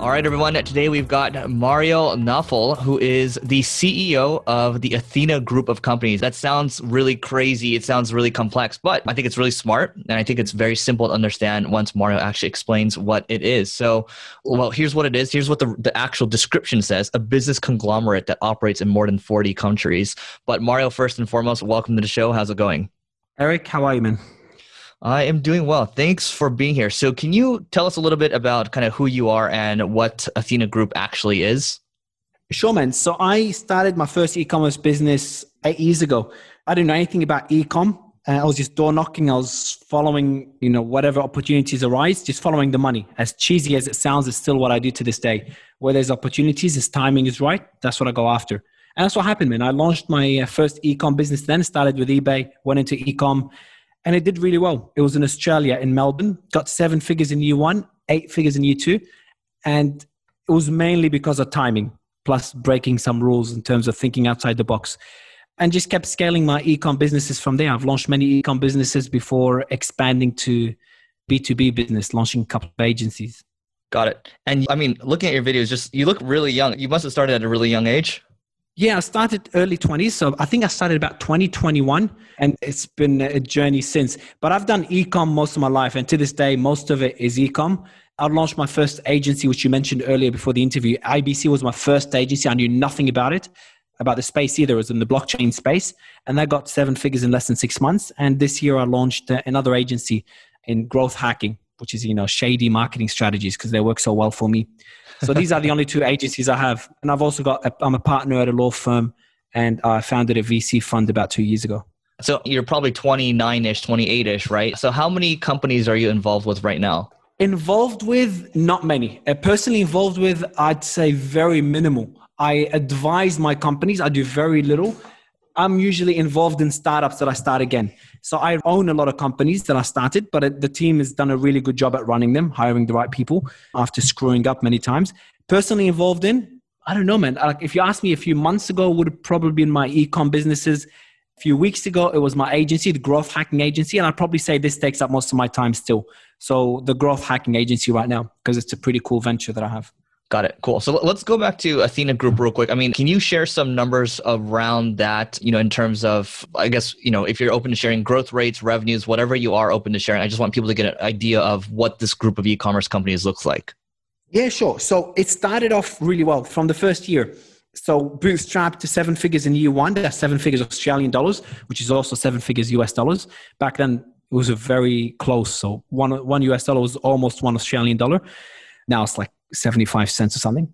All right, everyone. Today we've got Mario Nawfal, who is the CEO of the Athena Group of companies. That sounds really crazy. It sounds really complex, but I think it's really smart. And I think it's very simple to understand once Mario actually explains what it is. So, well, here's what it is. Here's what the, the actual description says a business conglomerate that operates in more than 40 countries. But, Mario, first and foremost, welcome to the show. How's it going? Eric, how are you, man? I am doing well. Thanks for being here. So, can you tell us a little bit about kind of who you are and what Athena Group actually is? Sure, man. So, I started my first e commerce business eight years ago. I didn't know anything about e com. Uh, I was just door knocking. I was following, you know, whatever opportunities arise, just following the money. As cheesy as it sounds, it's still what I do to this day. Where there's opportunities, as timing is right, that's what I go after. And that's what happened, man. I launched my uh, first e-com business then, started with eBay, went into e-com, and it did really well. It was in Australia, in Melbourne, got seven figures in year one, eight figures in year two, and it was mainly because of timing, plus breaking some rules in terms of thinking outside the box. And just kept scaling my ecom businesses from there. I've launched many ecom businesses before expanding to B2B business, launching a couple of agencies. Got it. And I mean, looking at your videos, just you look really young. You must have started at a really young age. Yeah, I started early 20s. So I think I started about 2021 and it's been a journey since. But I've done ecom most of my life. And to this day, most of it is ecom. I launched my first agency, which you mentioned earlier before the interview. IBC was my first agency. I knew nothing about it, about the space either. It was in the blockchain space. And I got seven figures in less than six months. And this year I launched uh, another agency in growth hacking, which is, you know, shady marketing strategies because they work so well for me. So these are the only two agencies I have. And I've also got, a, I'm a partner at a law firm and I founded a VC fund about two years ago. So you're probably 29 ish, 28 ish, right? So how many companies are you involved with right now? Involved with not many. Uh, personally involved with, I'd say very minimal. I advise my companies, I do very little. I'm usually involved in startups that I start again. So I own a lot of companies that I started, but the team has done a really good job at running them, hiring the right people after screwing up many times. Personally involved in, I don't know, man. Like if you asked me a few months ago, would have probably been my ecom businesses. A few weeks ago, it was my agency, the growth hacking agency, and I'd probably say this takes up most of my time still. So the growth hacking agency right now, because it's a pretty cool venture that I have. Got it. Cool. So let's go back to Athena Group real quick. I mean, can you share some numbers around that, you know, in terms of, I guess, you know, if you're open to sharing growth rates, revenues, whatever you are open to sharing, I just want people to get an idea of what this group of e-commerce companies looks like. Yeah, sure. So it started off really well from the first year. So bootstrapped to seven figures in year one. That's seven figures Australian dollars, which is also seven figures US dollars. Back then, it was a very close. So one one US dollar was almost one Australian dollar. Now it's like 75 cents or something.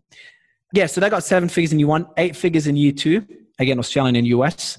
Yeah, so they got seven figures in year one, eight figures in year two, again, Australian and US.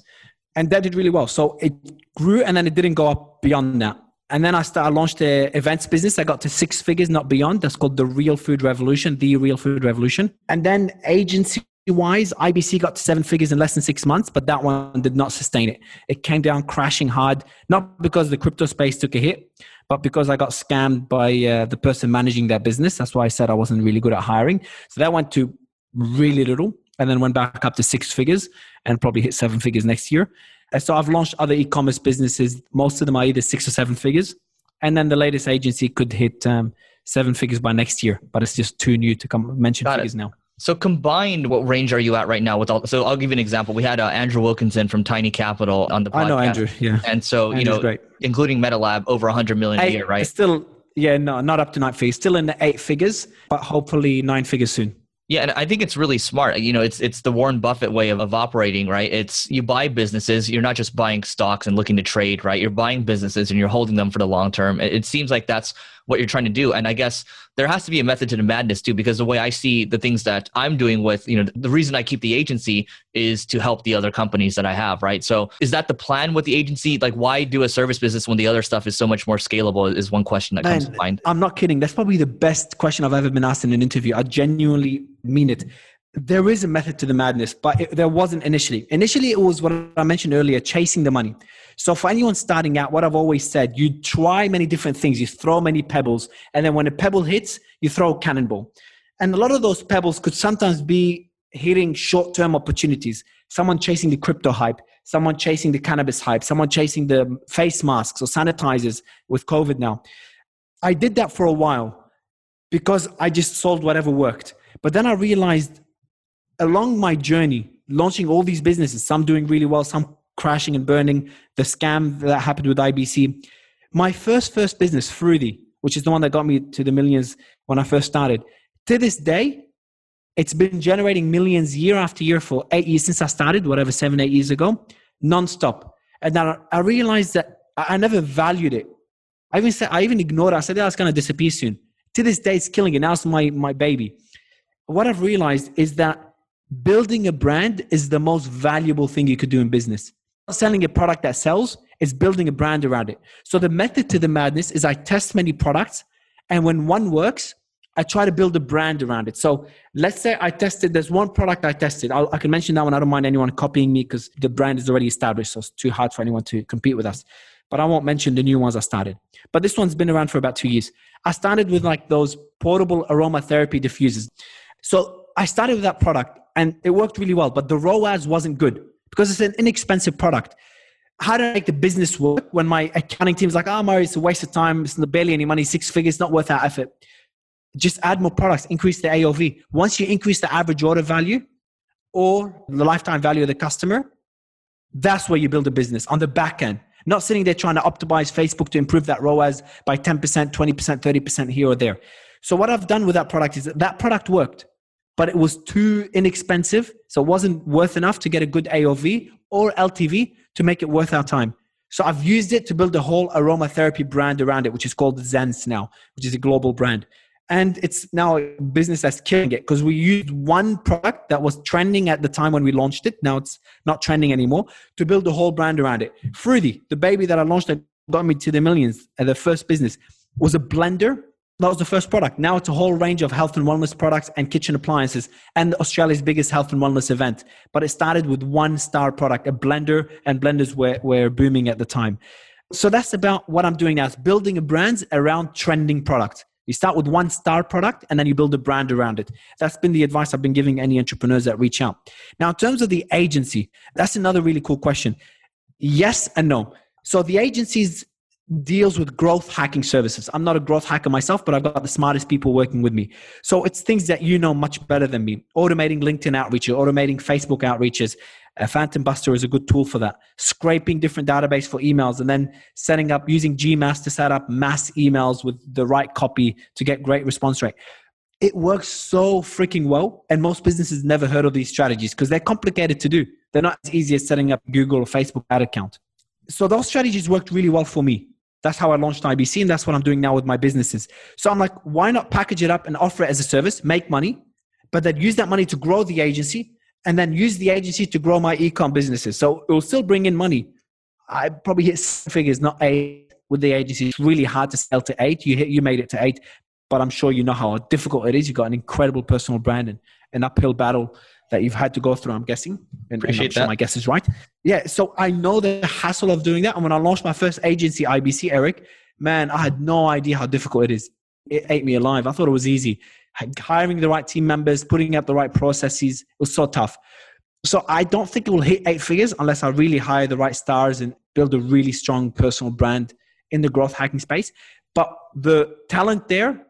And that did really well. So it grew and then it didn't go up beyond that. And then I started, I launched the events business. I got to six figures, not beyond. That's called the Real Food Revolution, the Real Food Revolution. And then agency wise, IBC got to seven figures in less than six months, but that one did not sustain it. It came down crashing hard, not because the crypto space took a hit, but because I got scammed by uh, the person managing their business. That's why I said I wasn't really good at hiring. So that went to really little and then went back up to six figures and probably hit seven figures next year. And so I've launched other e-commerce businesses. Most of them are either six or seven figures. And then the latest agency could hit um, seven figures by next year, but it's just too new to come mention Got figures it. now. So combined, what range are you at right now with all? So I'll give you an example. We had uh, Andrew Wilkinson from Tiny Capital on the podcast. I know Andrew, yeah. And so Andrew's you know, great. including MetaLab, over 100 million a year, right? Still, yeah, no, not up to nine figures. Still in the eight figures, but hopefully nine figures soon. Yeah, and I think it's really smart. You know, it's it's the Warren Buffett way of, of operating, right? It's you buy businesses, you're not just buying stocks and looking to trade, right? You're buying businesses and you're holding them for the long term. It, it seems like that's what you're trying to do. And I guess there has to be a method to the madness too, because the way I see the things that I'm doing with, you know, the reason I keep the agency is to help the other companies that I have, right? So is that the plan with the agency? Like, why do a service business when the other stuff is so much more scalable? Is one question that comes to mind. I'm not kidding. That's probably the best question I've ever been asked in an interview. I genuinely mean it there is a method to the madness, but it, there wasn't initially. Initially, it was what I mentioned earlier chasing the money. So, for anyone starting out, what I've always said, you try many different things, you throw many pebbles, and then when a pebble hits, you throw a cannonball. And a lot of those pebbles could sometimes be hitting short term opportunities. Someone chasing the crypto hype, someone chasing the cannabis hype, someone chasing the face masks or sanitizers with COVID now. I did that for a while because I just sold whatever worked. But then I realized along my journey, launching all these businesses, some doing really well, some crashing and burning, the scam that happened with IBC. My first first business, Froothie, which is the one that got me to the millions when I first started, to this day, it's been generating millions year after year for eight years since I started, whatever, seven, eight years ago, nonstop. And then I realized that I never valued it. I even said, I even ignored it. I said, that's going to disappear soon. To this day, it's killing it. Now it's my, my baby. What I've realized is that building a brand is the most valuable thing you could do in business. Selling a product that sells is building a brand around it. So the method to the madness is I test many products, and when one works, I try to build a brand around it. So let's say I tested, there's one product I tested. I'll, i can mention that one. I don't mind anyone copying me because the brand is already established. So it's too hard for anyone to compete with us. But I won't mention the new ones I started. But this one's been around for about two years. I started with like those portable aromatherapy diffusers. So I started with that product and it worked really well, but the ROAS wasn't good because it's an inexpensive product. How do I make the business work when my accounting team's like, oh, Mario, it's a waste of time. It's not barely any money, six figures, not worth our effort. Just add more products, increase the AOV. Once you increase the average order value or the lifetime value of the customer, that's where you build a business on the back end. Not sitting there trying to optimize Facebook to improve that ROAS by 10%, 20%, 30% here or there. So what I've done with that product is that, that product worked but it was too inexpensive. So it wasn't worth enough to get a good AOV or LTV to make it worth our time. So I've used it to build a whole aromatherapy brand around it, which is called Zens now, which is a global brand. And it's now a business that's killing it because we used one product that was trending at the time when we launched it. Now it's not trending anymore to build a whole brand around it. Froothie, the baby that I launched that got me to the millions, uh, the first business, was a blender that was the first product. Now it's a whole range of health and wellness products and kitchen appliances and Australia's biggest health and wellness event. But it started with one star product, a blender, and blenders were, were booming at the time. So that's about what I'm doing now. It's building a brand around trending products. You start with one star product and then you build a brand around it. That's been the advice I've been giving any entrepreneurs that reach out. Now, in terms of the agency, that's another really cool question. Yes and no. So the agencies deals with growth hacking services. I'm not a growth hacker myself, but I've got the smartest people working with me. So it's things that you know much better than me. Automating LinkedIn outreach, automating Facebook outreaches. A Phantom Buster is a good tool for that. Scraping different database for emails and then setting up using GMass to set up mass emails with the right copy to get great response rate. It works so freaking well. And most businesses never heard of these strategies because they're complicated to do. They're not as easy as setting up Google or Facebook ad account. So those strategies worked really well for me. That's how I launched IBC, and that's what I'm doing now with my businesses. So I'm like, why not package it up and offer it as a service, make money, but then use that money to grow the agency, and then use the agency to grow my ecom businesses. So it will still bring in money. I probably hit figures, not eight, with the agency. It's really hard to sell to eight. You hit, you made it to eight, but I'm sure you know how difficult it is. You've got an incredible personal brand and an uphill battle that you've had to go through, I'm guessing. And, Appreciate and sure that. my guess is right. Yeah. So I know the hassle of doing that. And when I launched my first agency, IBC, Eric, man, I had no idea how difficult it is. It ate me alive. I thought it was easy. Hiring the right team members, putting up the right processes, it was so tough. So I don't think it will hit eight figures unless I really hire the right stars and build a really strong personal brand in the growth hacking space. But the talent there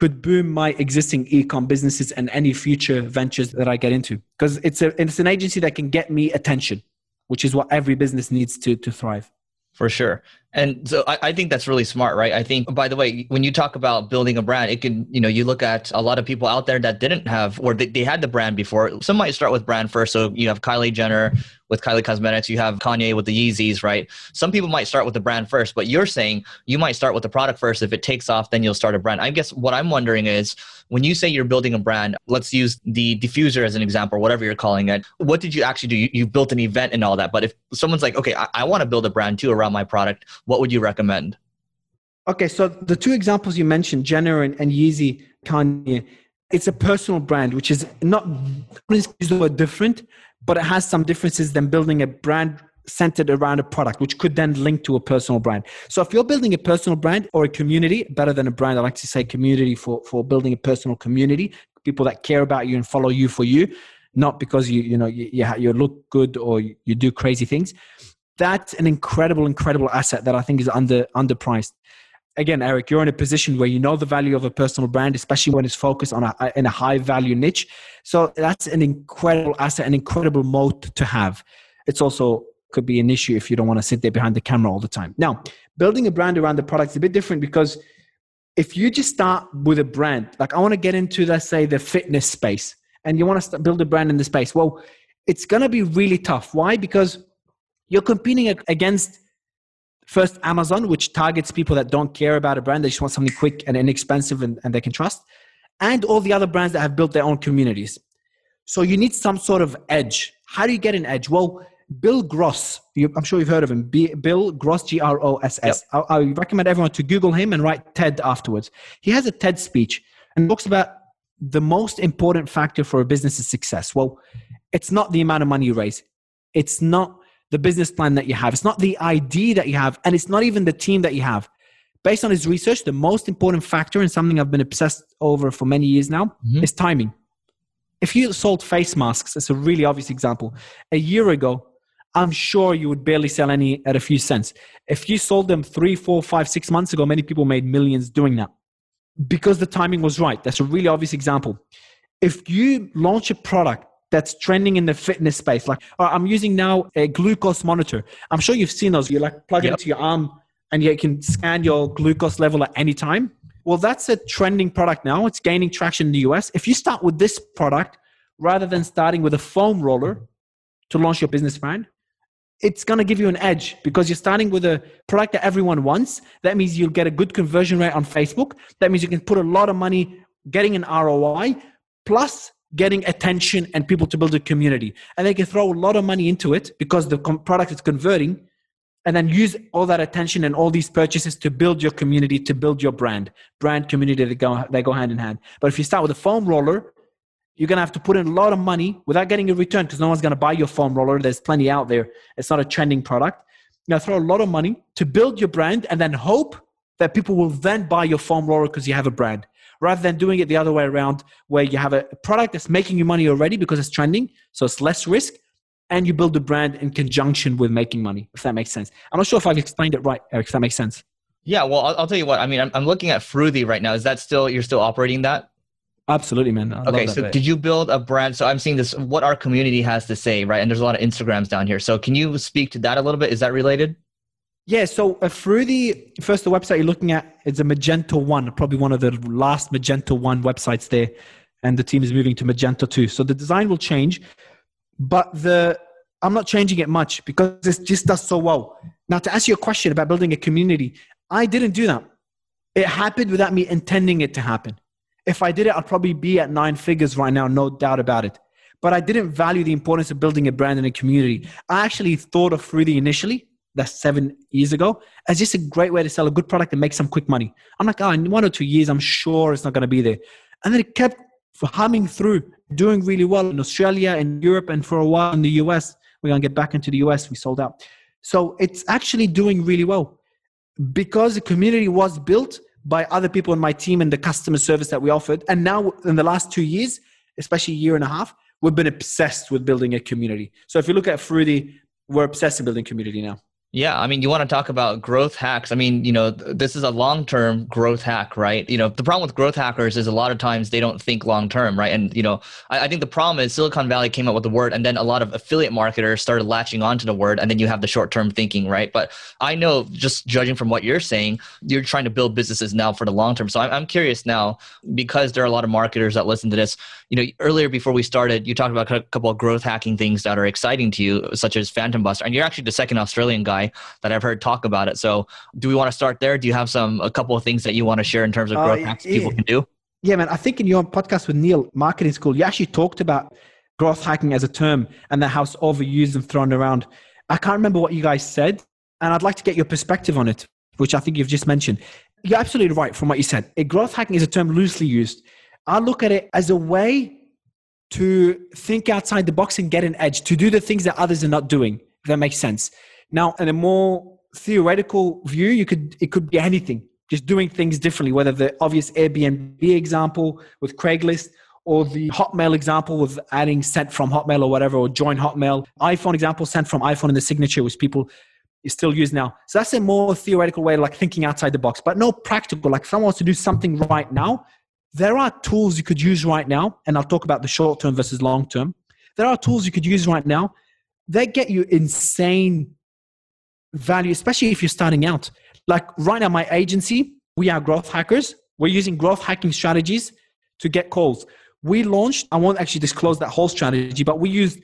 could boom my existing ecom businesses and any future ventures that I get into. Because it's a it's an agency that can get me attention, which is what every business needs to to thrive. For sure. And so I, I, think that's really smart, right? I think, by the way, when you talk about building a brand, it can, you know, you look at a lot of people out there that didn't have, or they, they had the brand before. Some might start with brand first. So you have Kylie Jenner with Kylie Cosmetics, you have Kanye with the Yeezys, right? Some people might start with the brand first, but you're saying you might start with the product first. If it takes off, then you'll start a brand. I guess what I'm wondering is when you say you're building a brand, let's use the diffuser as an example, whatever you're calling it. What did you actually do? You, you built an event and all that. But if someone's like, okay, I, I want to build a brand too around my product, what would you recommend? Okay, so the two examples you mentioned, Jenner and, and Yeezy, Kanye, it's a personal brand, which is not use the word different, but it has some differences than building a brand centered around a product, which could then link to a personal brand. So if you're building a personal brand or a community, better than a brand, I like to say community for, for building a personal community. people that care about you and follow you for you, not because you you know you, you look good or you do crazy things. That's an incredible, incredible asset that I think is under underpriced. Again, Eric, you're in a position where you know the value of a personal brand, especially when it's focused on a in a high value niche. So that's an incredible asset, an incredible moat to have. It's also could be an issue if you don't want to sit there behind the camera all the time. Now, building a brand around the product is a bit different because if you just start with a brand, like I want to get into, let's say, the fitness space, and you want to start, build a brand in the space, well, it's going to be really tough. Why? Because you're competing against first Amazon, which targets people that don't care about a brand, they just want something quick and inexpensive and, and they can trust, and all the other brands that have built their own communities. So you need some sort of edge. How do you get an edge? Well, Bill Gross, you, I'm sure you've heard of him. B, Bill Gross, G R O S S. I, I recommend everyone to Google him and write TED afterwards. He has a TED speech and talks about the most important factor for a business's success. Well, it's not the amount of money you raise, it's not the business plan that you have, it's not the ID that you have, and it's not even the team that you have. Based on his research, the most important factor and something I've been obsessed over for many years now mm-hmm. is timing. If you sold face masks, it's a really obvious example. A year ago, I'm sure you would barely sell any at a few cents. If you sold them three, four, five, six months ago, many people made millions doing that because the timing was right. That's a really obvious example. If you launch a product that's trending in the fitness space, like uh, I'm using now a glucose monitor. I'm sure you've seen those. You like plug yep. it into your arm and you can scan your glucose level at any time. Well, that's a trending product now. It's gaining traction in the US. If you start with this product rather than starting with a foam roller to launch your business brand, it's going to give you an edge because you're starting with a product that everyone wants. That means you'll get a good conversion rate on Facebook. That means you can put a lot of money getting an ROI plus getting attention and people to build a community. And they can throw a lot of money into it because the product is converting and then use all that attention and all these purchases to build your community, to build your brand. Brand community, they go, they go hand in hand. But if you start with a foam roller, you're going to have to put in a lot of money without getting a return because no one's going to buy your foam roller. There's plenty out there. It's not a trending product. You throw a lot of money to build your brand and then hope that people will then buy your foam roller because you have a brand rather than doing it the other way around where you have a product that's making you money already because it's trending. So it's less risk and you build the brand in conjunction with making money, if that makes sense. I'm not sure if I've explained it right, Eric, if that makes sense. Yeah, well, I'll, I'll tell you what. I mean, I'm, I'm looking at Froothie right now. Is that still, you're still operating that? Absolutely, man. I okay, so bit. did you build a brand? So I'm seeing this, what our community has to say, right? And there's a lot of Instagrams down here. So can you speak to that a little bit? Is that related? Yeah, so uh, the first the website you're looking at is a Magento 1, probably one of the last Magento 1 websites there. And the team is moving to Magento 2. So the design will change, but the I'm not changing it much because it just does so well. Now, to ask you a question about building a community, I didn't do that. It happened without me intending it to happen. If I did it, I'd probably be at nine figures right now, no doubt about it. But I didn't value the importance of building a brand and a community. I actually thought of Froothie initially, that's seven years ago, as just a great way to sell a good product and make some quick money. I'm like, oh, in one or two years, I'm sure it's not going to be there. And then it kept humming through, doing really well in Australia and Europe, and for a while in the US. We're going to get back into the US. We sold out. So it's actually doing really well because the community was built by other people in my team and the customer service that we offered. And now, in the last two years, especially a year and a half, we've been obsessed with building a community. So if you look at Froothie, we're obsessed with building community now. Yeah, I mean, you want to talk about growth hacks. I mean, you know, this is a long term growth hack, right? You know, the problem with growth hackers is a lot of times they don't think long term, right? And, you know, I, I, think the problem is Silicon Valley came up with the word and then a lot of affiliate marketers started latching onto the word and then you have the short term thinking, right? But I know just judging from what you're saying, you're trying to build businesses now for the long term. So I'm, I'm curious now because there are a lot of marketers that listen to this. You know, earlier before we started, you talked about a couple of growth hacking things that are exciting to you, such as Phantom Buster. And you're actually the second Australian guy that I've heard talk about it. So, do we want to start there? Do you have some a couple of things that you want to share in terms of growth uh, hacks yeah, people can do? Yeah, man. I think in your podcast with Neil, Marketing School, you actually talked about growth hacking as a term and that how it's overused and thrown around. I can't remember what you guys said, and I'd like to get your perspective on it, which I think you've just mentioned. You're absolutely right from what you said. A growth hacking is a term loosely used. I look at it as a way to think outside the box and get an edge, to do the things that others are not doing, if that makes sense. Now, in a more theoretical view, you could it could be anything, just doing things differently. Whether the obvious Airbnb example with Craigslist, or the Hotmail example with adding sent from Hotmail or whatever, or join Hotmail. iPhone example sent from iPhone in the signature, which people still use now. So that's a more theoretical way, like thinking outside the box, but no practical. Like if someone wants to do something right now, there are tools you could use right now, and I'll talk about the short term versus long term. There are tools you could use right now that get you insane value, especially if you're starting out. Like right now, my agency, we are growth hackers. We're using growth hacking strategies to get calls. We launched, I won't actually disclose that whole strategy, but we used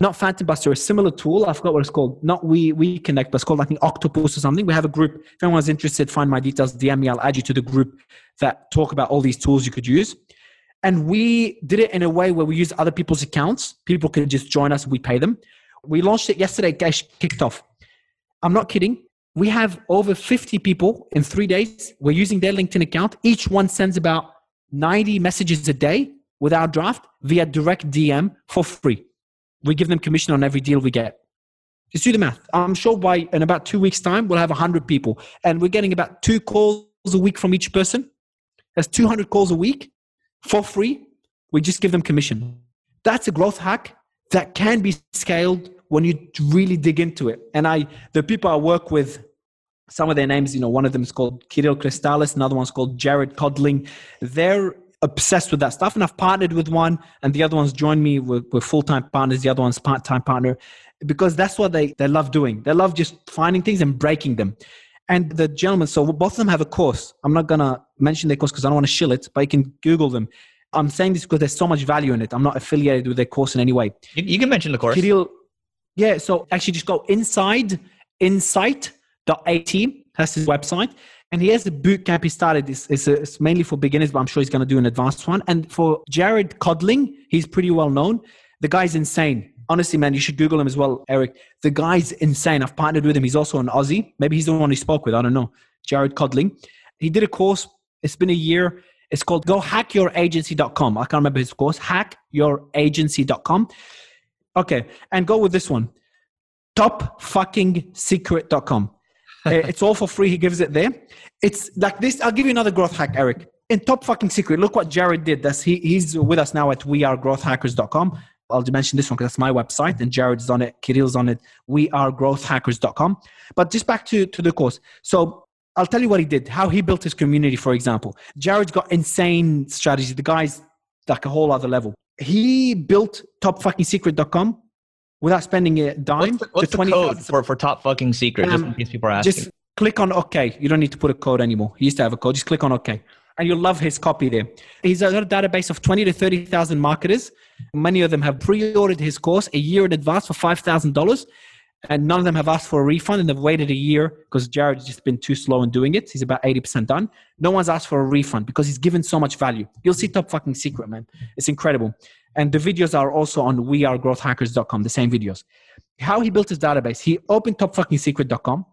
not Phantom Buster, a similar tool. I forgot what it's called. Not We We Connect, but it's called like an Octopus or something. We have a group. If anyone's interested, find my details, DM me. I'll add you to the group that talk about all these tools you could use. And we did it in a way where we use other people's accounts. People could just join us. We pay them. We launched it yesterday. Guys, kicked off. I'm not kidding. We have over 50 people in three days. We're using their LinkedIn account. Each one sends about 90 messages a day with our draft via direct DM for free. We give them commission on every deal we get. Just do the math. I'm sure by in about two weeks' time, we'll have 100 people. And we're getting about two calls a week from each person. That's 200 calls a week for free. We just give them commission. That's a growth hack that can be scaled when you really dig into it. And I, the people I work with, some of their names, you know, one of them is called Kirill Kristalis, another one's called Jared Codling. They're obsessed with that stuff. And I've partnered with one, and the other one's joined me. We're, we're full time partners. The other one's part time partner because that's what they, they love doing. They love just finding things and breaking them. And the gentleman, so both of them have a course. I'm not going to mention their course because I don't want to shill it, but you can Google them. I'm saying this because there's so much value in it. I'm not affiliated with their course in any way. You, you can mention the course. Kirill, yeah, so actually just go inside insight.at. That's his website and he has a boot camp he started. It's, it's, it's mainly for beginners, but I'm sure he's going to do an advanced one. And for Jared Codling, he's pretty well known. The guy's insane. Honestly, man, you should Google him as well, Eric. The guy's insane. I've partnered with him. He's also an Aussie. Maybe he's the one he spoke with. I don't know. Jared Codling. He did a course. It's been a year. It's called Go Hackyouragency.com. I can't remember his course. Hackyouragency.com. Okay. And go with this one. Topfuckingsecret.com. Eh, it's all for free. He gives it there. It's like this. I'll give you another growth hack, Eric. In top fucking secret, look what Jared did. That's he, he's with us now at wearegrowthhackers.com. I'll mention this one because that's my website and Jared's on it, Kirill's on it, wearegrowthhackers.com. But just back to, to the course. So I'll tell you what he did, how he built his community, for example. Jared's got insane strategy. The guy's like a whole other level. He built topfuckingsecret.com without spending a dime. What's the, what's the code for, for top fucking secret? Um, just in case people are asking. Just click on OK. You don't need to put a code anymore. He used to have a code. Just click on OK. And you'll love his copy there. He's got a database of 20 to 30,000 marketers. Many of them have pre ordered his course a year in advance for $5,000. And none of them have asked for a refund and they've waited a year because Jared's just been too slow in doing it. He's about 80% done. No one's asked for a refund because he's given so much value. You'll see top fucking secret, man. It's incredible. And the videos are also on wearegrowthhackers.com, the same videos. How he built his database, he opened topfuckingsecret.com.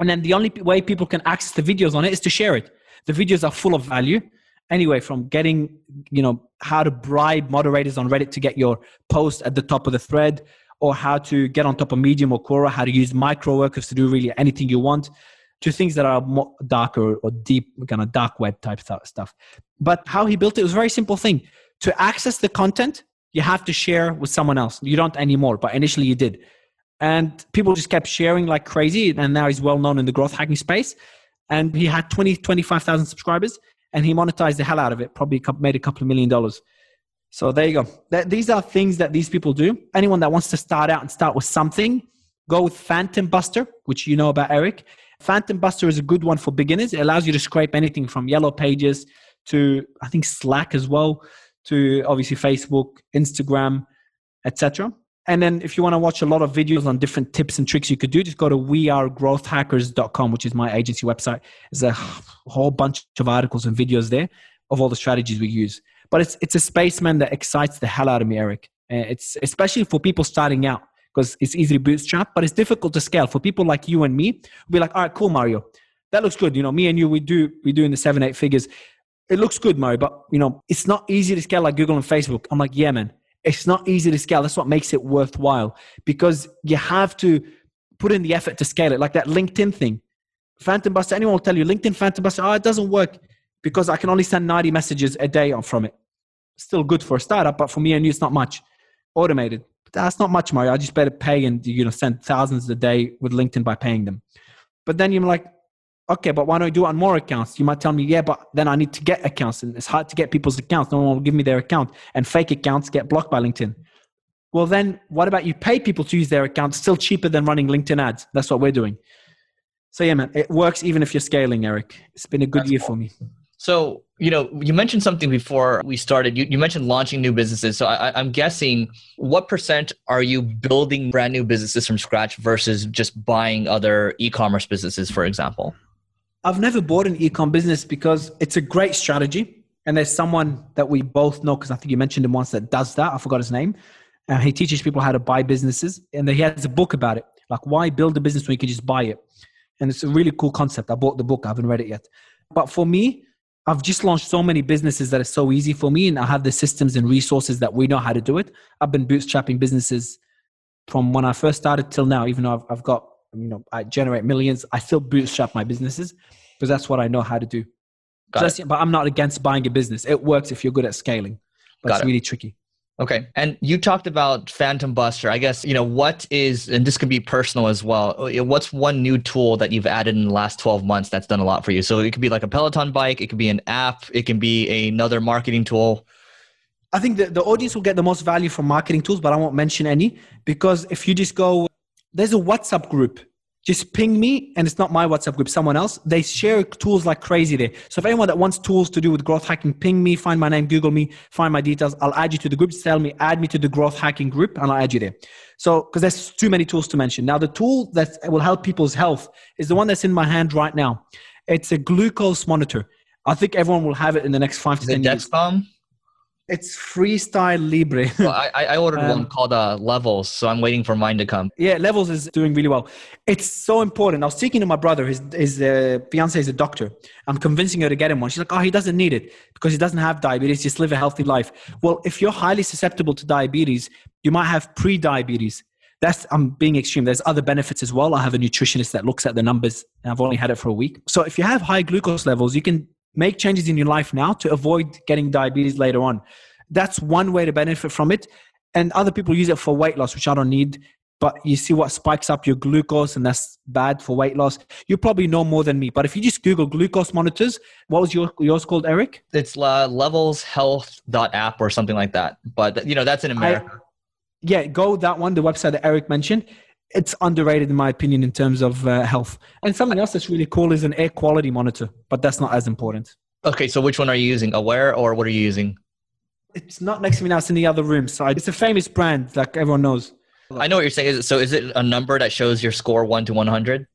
And then the only way people can access the videos on it is to share it. The videos are full of value. Anyway, from getting, you know, how to bribe moderators on Reddit to get your post at the top of the thread, or how to get on top of Medium or Quora, how to use micro workers to do really anything you want, to things that are more darker or deep, kind of dark web type stuff. But how he built it was a very simple thing to access the content, you have to share with someone else. You don't anymore, but initially you did. And people just kept sharing like crazy. And now he's well known in the growth hacking space. And he had 20, 25,000 subscribers and he monetized the hell out of it, probably made a couple of million dollars. So there you go. These are things that these people do. Anyone that wants to start out and start with something, go with Phantom Buster, which you know about Eric. Phantom Buster is a good one for beginners. It allows you to scrape anything from yellow pages to, I think, Slack as well to obviously Facebook, Instagram, etc. And then if you want to watch a lot of videos on different tips and tricks you could do, just go to wearegrowthhackers.com, which is my agency website. There's a whole bunch of articles and videos there of all the strategies we use. But it's it's a spaceman that excites the hell out of me, Eric. It's especially for people starting out because it's easy to bootstrap, but it's difficult to scale. For people like you and me, we'll be like, all right, cool, Mario. That looks good. You know, me and you, we do we do in the seven, eight figures it looks good, Mario, but you know, it's not easy to scale like Google and Facebook. I'm like, yeah, man, it's not easy to scale. That's what makes it worthwhile because you have to put in the effort to scale it. Like that LinkedIn thing. Phantom Buster, anyone will tell you LinkedIn Phantom Buster, oh, it doesn't work because I can only send 90 messages a day from it. still good for a startup, but for me, I knew it's not much automated. That's not much, Mario. I just better pay and you know send thousands a day with LinkedIn by paying them. But then you're like, okay, but why don't I do it on more accounts? You might tell me, yeah, but then I need to get accounts, and it's hard to get people's accounts. No one will give me their account, and fake accounts get blocked by LinkedIn. Well, then what about you pay people to use their accounts? Still cheaper than running LinkedIn ads. That's what we're doing. So yeah, man, it works even if you're scaling, Eric. It's been a good That's year cool. for me. So, you know, you mentioned something before we started. You, you mentioned launching new businesses. So I, I'm guessing what percent are you building brand new businesses from scratch versus just buying other e-commerce businesses, for example? I've never bought an e-com business because it's a great strategy. And there's someone that we both know, because I think you mentioned him once that does that. I forgot his name. And he teaches people how to buy businesses. And he has a book about it. Like why build a business when you can just buy it? And it's a really cool concept. I bought the book. I haven't read it yet. But for me, I've just launched so many businesses that are so easy for me, and I have the systems and resources that we know how to do it. I've been bootstrapping businesses from when I first started till now. Even though I've, I've got, you know, I generate millions, I still bootstrap my businesses because that's what I know how to do. Just, but I'm not against buying a business. It works if you're good at scaling, but Got it's it. really tricky. Okay. And you talked about Phantom Buster. I guess, you know, what is, and this could be personal as well, uh, what's one new tool that you've added in the last 12 months that's done a lot for you? So it could be like a Peloton bike, it could be an app, it can be another marketing tool. I think the, the audience will get the most value from marketing tools, but I won't mention any because if you just go, there's a WhatsApp group just ping me and it's not my whatsapp group someone else. They share tools like crazy there. So if anyone that wants tools to do with growth hacking ping me find my name google me find my details. I'll add you to the group. Tell me add me to the growth hacking group and i'll add you there. So because there's too many tools to mention. Now the tool that will help people's health is the one that's in my hand right now. It's a glucose monitor. I think everyone will have it in the next five to ten years? It's Freestyle Libre. well, I, I ordered um, one called uh, Levels, so I'm waiting for mine to come. Yeah, Levels is doing really well. It's so important. I was speaking to my brother. His his uh, fiance is a doctor. I'm convincing her to get him one. She's like, "Oh, he doesn't need it because he doesn't have diabetes. Just live a healthy life." Well, if you're highly susceptible to diabetes, you might have pre-diabetes. That's I'm being extreme. There's other benefits as well. I have a nutritionist that looks at the numbers, and I've only had it for a week. So if you have high glucose levels, you can make changes in your life now to avoid getting diabetes later on. That's one way to benefit from it. And other people use it for weight loss, which I don't need. But you see what spikes up your glucose, and that's bad for weight loss. You probably know more than me. But if you just Google glucose monitors, what was your, yours called, Eric? It's uh, levelshealth.app or something like that. But, you know, that's in America. I, yeah, go that one, the website that Eric mentioned it's underrated in my opinion in terms of uh, health. And something else that's really cool is an air quality monitor, but that's not as important. Okay, so which one are you using? Awair or what are you using? It's not next to me now. It's in the other room. So it's a famous brand, like everyone knows. I know what you're saying. So is it a number that shows your score one to one hundred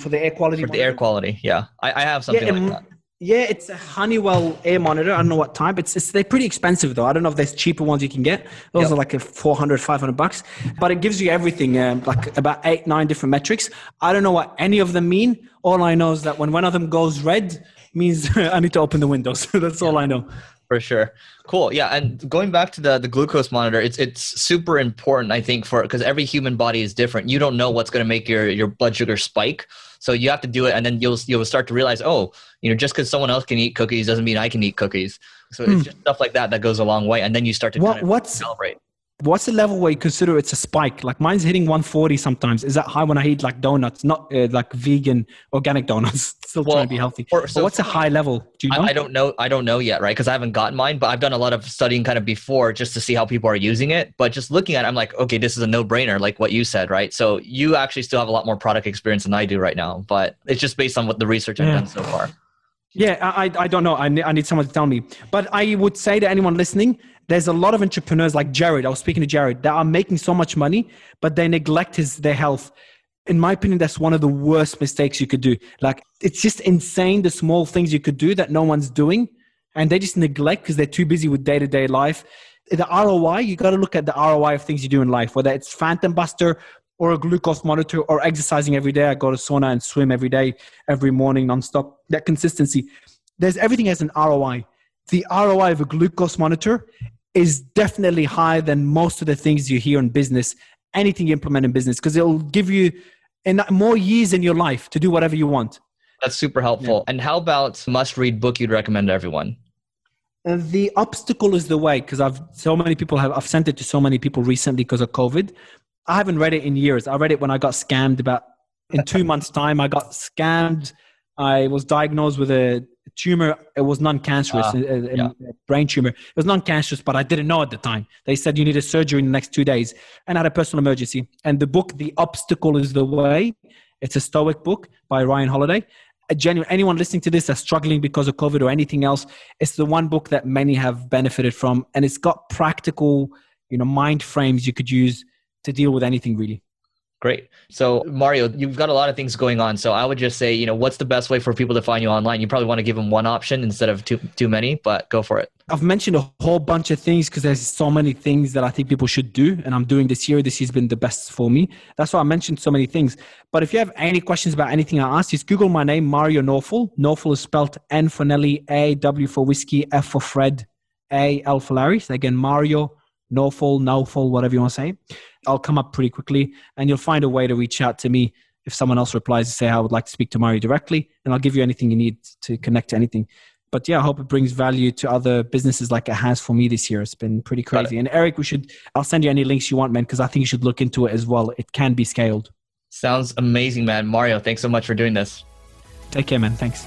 for the air quality? For monitor? the air quality, yeah. I, I have something yeah, like that. Yeah, it's a Honeywell air monitor. I don't know what type. It's, it's they're pretty expensive though. I don't know if there's cheaper ones you can get. Those yep. are like a 400, 500 bucks. But it gives you everything, um, like about eight, nine different metrics. I don't know what any of them mean. All I know is that when one of them goes red, means I need to open the windows. That's all I know. For sure. Cool. Yeah. And going back to the, the glucose monitor, it's it's super important, I think, for because every human body is different. You don't know what's going to make your, your blood sugar spike. So you have to do it, and then you'll you'll start to realize, oh, you know, just because someone else can eat cookies doesn't mean I can eat cookies. So hmm. it's just stuff like that that goes a long way, and then you start to what, kind of what's, celebrate what's the level where you consider it's a spike? Like mine's hitting 140 sometimes. Is that high when I eat like donuts, not uh, like vegan organic donuts? Still well, trying to be healthy. For, so what's a high level? Do you know? I, I don't know. I don't know yet, right? Because I haven't gotten mine, but I've done a lot of studying kind of before just to see how people are using it. But just looking at it, I'm like, okay, this is a no brainer, like what you said, right? So you actually still have a lot more product experience than I do right now, but it's just based on what the research I've done so far. Yeah, I, I don't know. I need, I need someone to tell me. But I would say to anyone listening, there's a lot of entrepreneurs like Jared. I was speaking to Jared that are making so much money, but they neglect his their health. In my opinion, that's one of the worst mistakes you could do. Like it's just insane the small things you could do that no one's doing, and they just neglect because they're too busy with day to day life. The ROI, you got to look at the ROI of things you do in life, whether it's Phantom Buster or a glucose monitor or exercising every day. I go to sauna and swim every day, every morning, nonstop. That consistency. There's everything has an ROI. The ROI of a glucose monitor is definitely higher than most of the things you hear in business, anything you implement in business, because it'll give you more years in your life to do whatever you want. That's super helpful. Yeah. And how about must read book you'd recommend to everyone? Uh, the obstacle is the way because I've so many people have I've sent it to so many people recently because of COVID. I haven't read it in years. I read it when I got scammed about in two months' time. I got scammed. I was diagnosed with a tumor. It was non-cancerous, uh, a, a, yeah. brain tumor. It was non-cancerous, but I didn't know at the time. They said you need a surgery in the next two days, and I had a personal emergency. And the book, "The Obstacle Is the Way," it's a Stoic book by Ryan Holiday. A genuine anyone listening to this that's struggling because of COVID or anything else, it's the one book that many have benefited from, and it's got practical, you know, mind frames you could use to deal with anything really. Great. So Mario, you've got a lot of things going on. So I would just say, you know, what's the best way for people to find you online? You probably want to give them one option instead of too too many, but go for it. I've mentioned a whole bunch of things because there's so many things that I think people should do, and I'm doing this year. This has been the best for me. That's why I mentioned so many things. But if you have any questions about anything I asked, just Google my name, Mario Nawfal. Nawfal is spelled N for Nelly, A W for whiskey, F for Fred, A L for Larry. So again, Mario Nawfal, Nawfal, whatever you want to say. I'll come up pretty quickly and you'll find a way to reach out to me if someone else replies to say I would like to speak to Mario directly and I'll give you anything you need to connect to anything. But yeah, I hope it brings value to other businesses like it has for me this year. It's been pretty crazy. And Eric, we should I'll send you any links you want, man, because I think you should look into it as well. It can be scaled. Sounds amazing, man. Mario, thanks so much for doing this. Take care, man. Thanks.